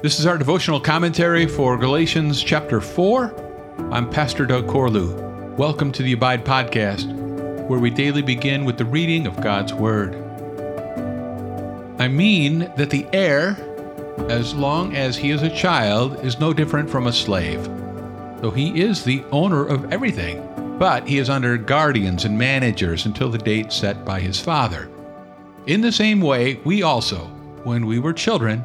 This is our devotional commentary for Galatians chapter 4. I'm Pastor Doug Corlew. Welcome to the Abide Podcast, where we daily begin with the reading of God's Word. I mean that the heir, as long as he is a child, is no different from a slave, though he is the owner of everything, but he is under guardians and managers until the date set by his father. In the same way, we also, when we were children,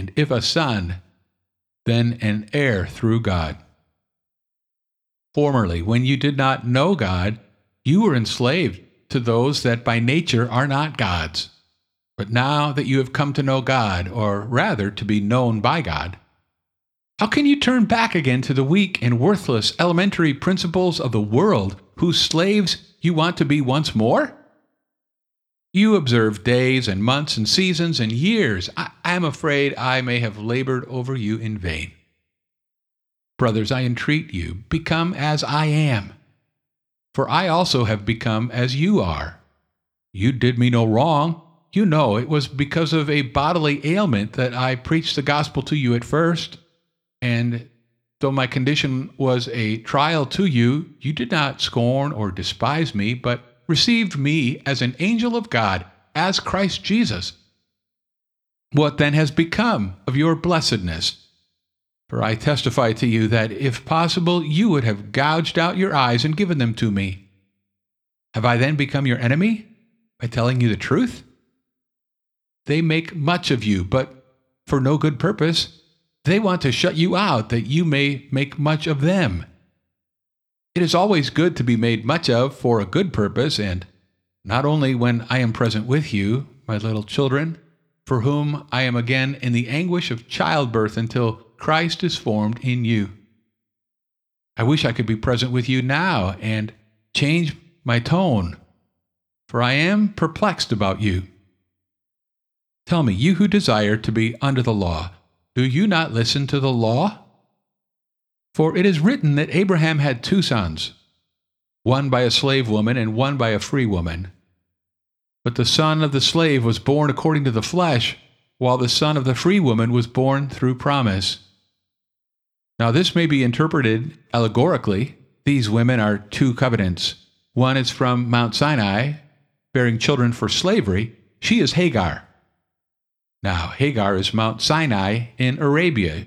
and if a son, then an heir through God. Formerly, when you did not know God, you were enslaved to those that by nature are not gods. But now that you have come to know God, or rather to be known by God, how can you turn back again to the weak and worthless elementary principles of the world whose slaves you want to be once more? You observe days and months and seasons and years. I am afraid I may have labored over you in vain. Brothers, I entreat you, become as I am. For I also have become as you are. You did me no wrong. You know it was because of a bodily ailment that I preached the gospel to you at first. And though my condition was a trial to you, you did not scorn or despise me, but received me as an angel of God, as Christ Jesus. What then has become of your blessedness? For I testify to you that, if possible, you would have gouged out your eyes and given them to me. Have I then become your enemy by telling you the truth? They make much of you, but for no good purpose. They want to shut you out that you may make much of them. It is always good to be made much of for a good purpose, and not only when I am present with you, my little children, for whom I am again in the anguish of childbirth until Christ is formed in you. I wish I could be present with you now and change my tone, for I am perplexed about you. Tell me, you who desire to be under the law, do you not listen to the law? For it is written that Abraham had two sons, one by a slave woman and one by a free woman. But the son of the slave was born according to the flesh, while the son of the free woman was born through promise. Now, this may be interpreted allegorically. These women are two covenants. One is from Mount Sinai, bearing children for slavery. She is Hagar. Now, Hagar is Mount Sinai in Arabia.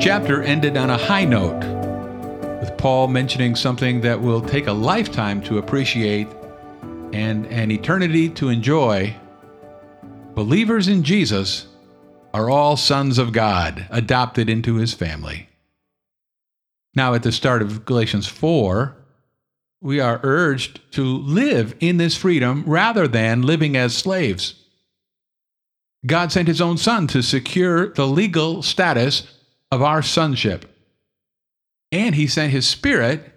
Chapter ended on a high note, with Paul mentioning something that will take a lifetime to appreciate and an eternity to enjoy. Believers in Jesus are all sons of God, adopted into his family. Now, at the start of Galatians 4, we are urged to live in this freedom rather than living as slaves. God sent his own Son to secure the legal status of our sonship. And he sent his spirit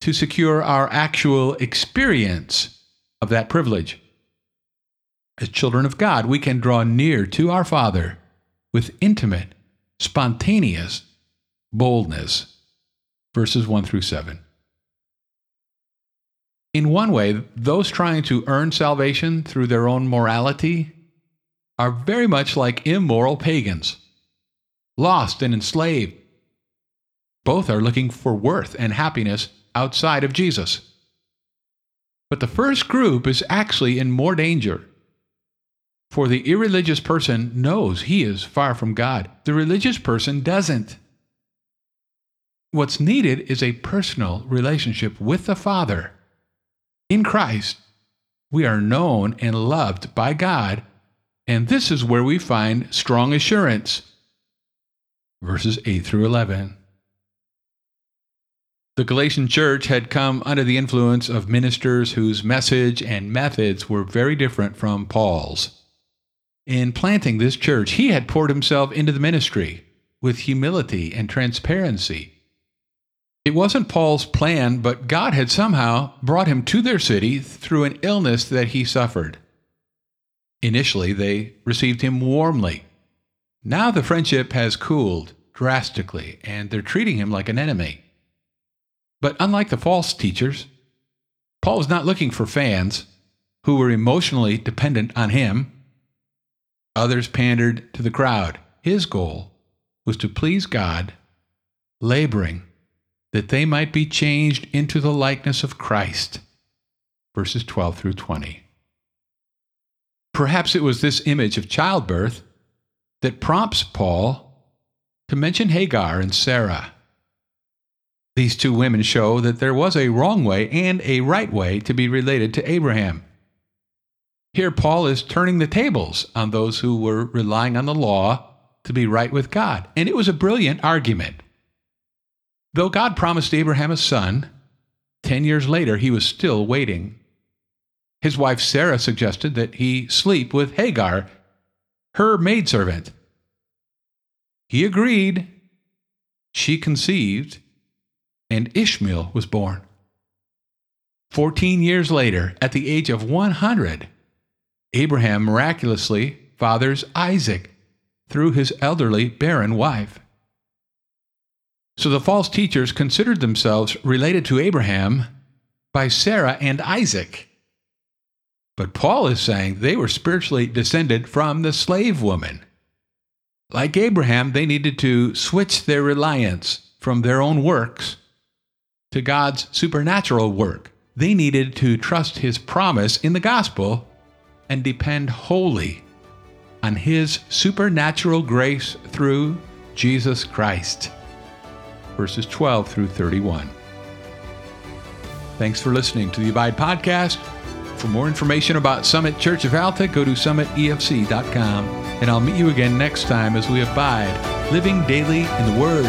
to secure our actual experience of that privilege. As children of God, we can draw near to our Father with intimate, spontaneous boldness. Verses 1 through 7. In one way, those trying to earn salvation through their own morality are very much like immoral pagans, lost and enslaved. Both are looking for worth and happiness outside of Jesus. But the first group is actually in more danger. For the irreligious person knows he is far from God, the religious person doesn't. What's needed is a personal relationship with the Father. In Christ, we are known and loved by God, and this is where we find strong assurance. Verses 8 through 11. The Galatian church had come under the influence of ministers whose message and methods were very different from Paul's. In planting this church, he had poured himself into the ministry with humility and transparency. It wasn't Paul's plan, but God had somehow brought him to their city through an illness that he suffered. Initially, they received him warmly. Now the friendship has cooled drastically, and they're treating him like an enemy. But unlike the false teachers, Paul was not looking for fans who were emotionally dependent on him. Others pandered to the crowd. His goal was to please God, laboring that they might be changed into the likeness of Christ. Verses 12 through 20. Perhaps it was this image of childbirth that prompts Paul to mention Hagar and Sarah. These two women show that there was a wrong way and a right way to be related to Abraham. Here, Paul is turning the tables on those who were relying on the law to be right with God, and it was a brilliant argument. Though God promised Abraham a son, ten years later he was still waiting. His wife Sarah suggested that he sleep with Hagar, her maidservant. He agreed. She conceived and Ishmael was born. Fourteen years later, at the age of 100, Abraham miraculously fathers Isaac through his elderly barren wife. So the false teachers considered themselves related to Abraham by Sarah and Isaac. But Paul is saying they were spiritually descended from the slave woman. Like Abraham, they needed to switch their reliance from their own works to God's supernatural work. They needed to trust His promise in the gospel and depend wholly on His supernatural grace through Jesus Christ. Verses 12 through 31. Thanks for listening to the Abide Podcast. For more information about Summit Church of Alta, go to summitefc.com. And I'll meet you again next time as we abide, living daily in the Word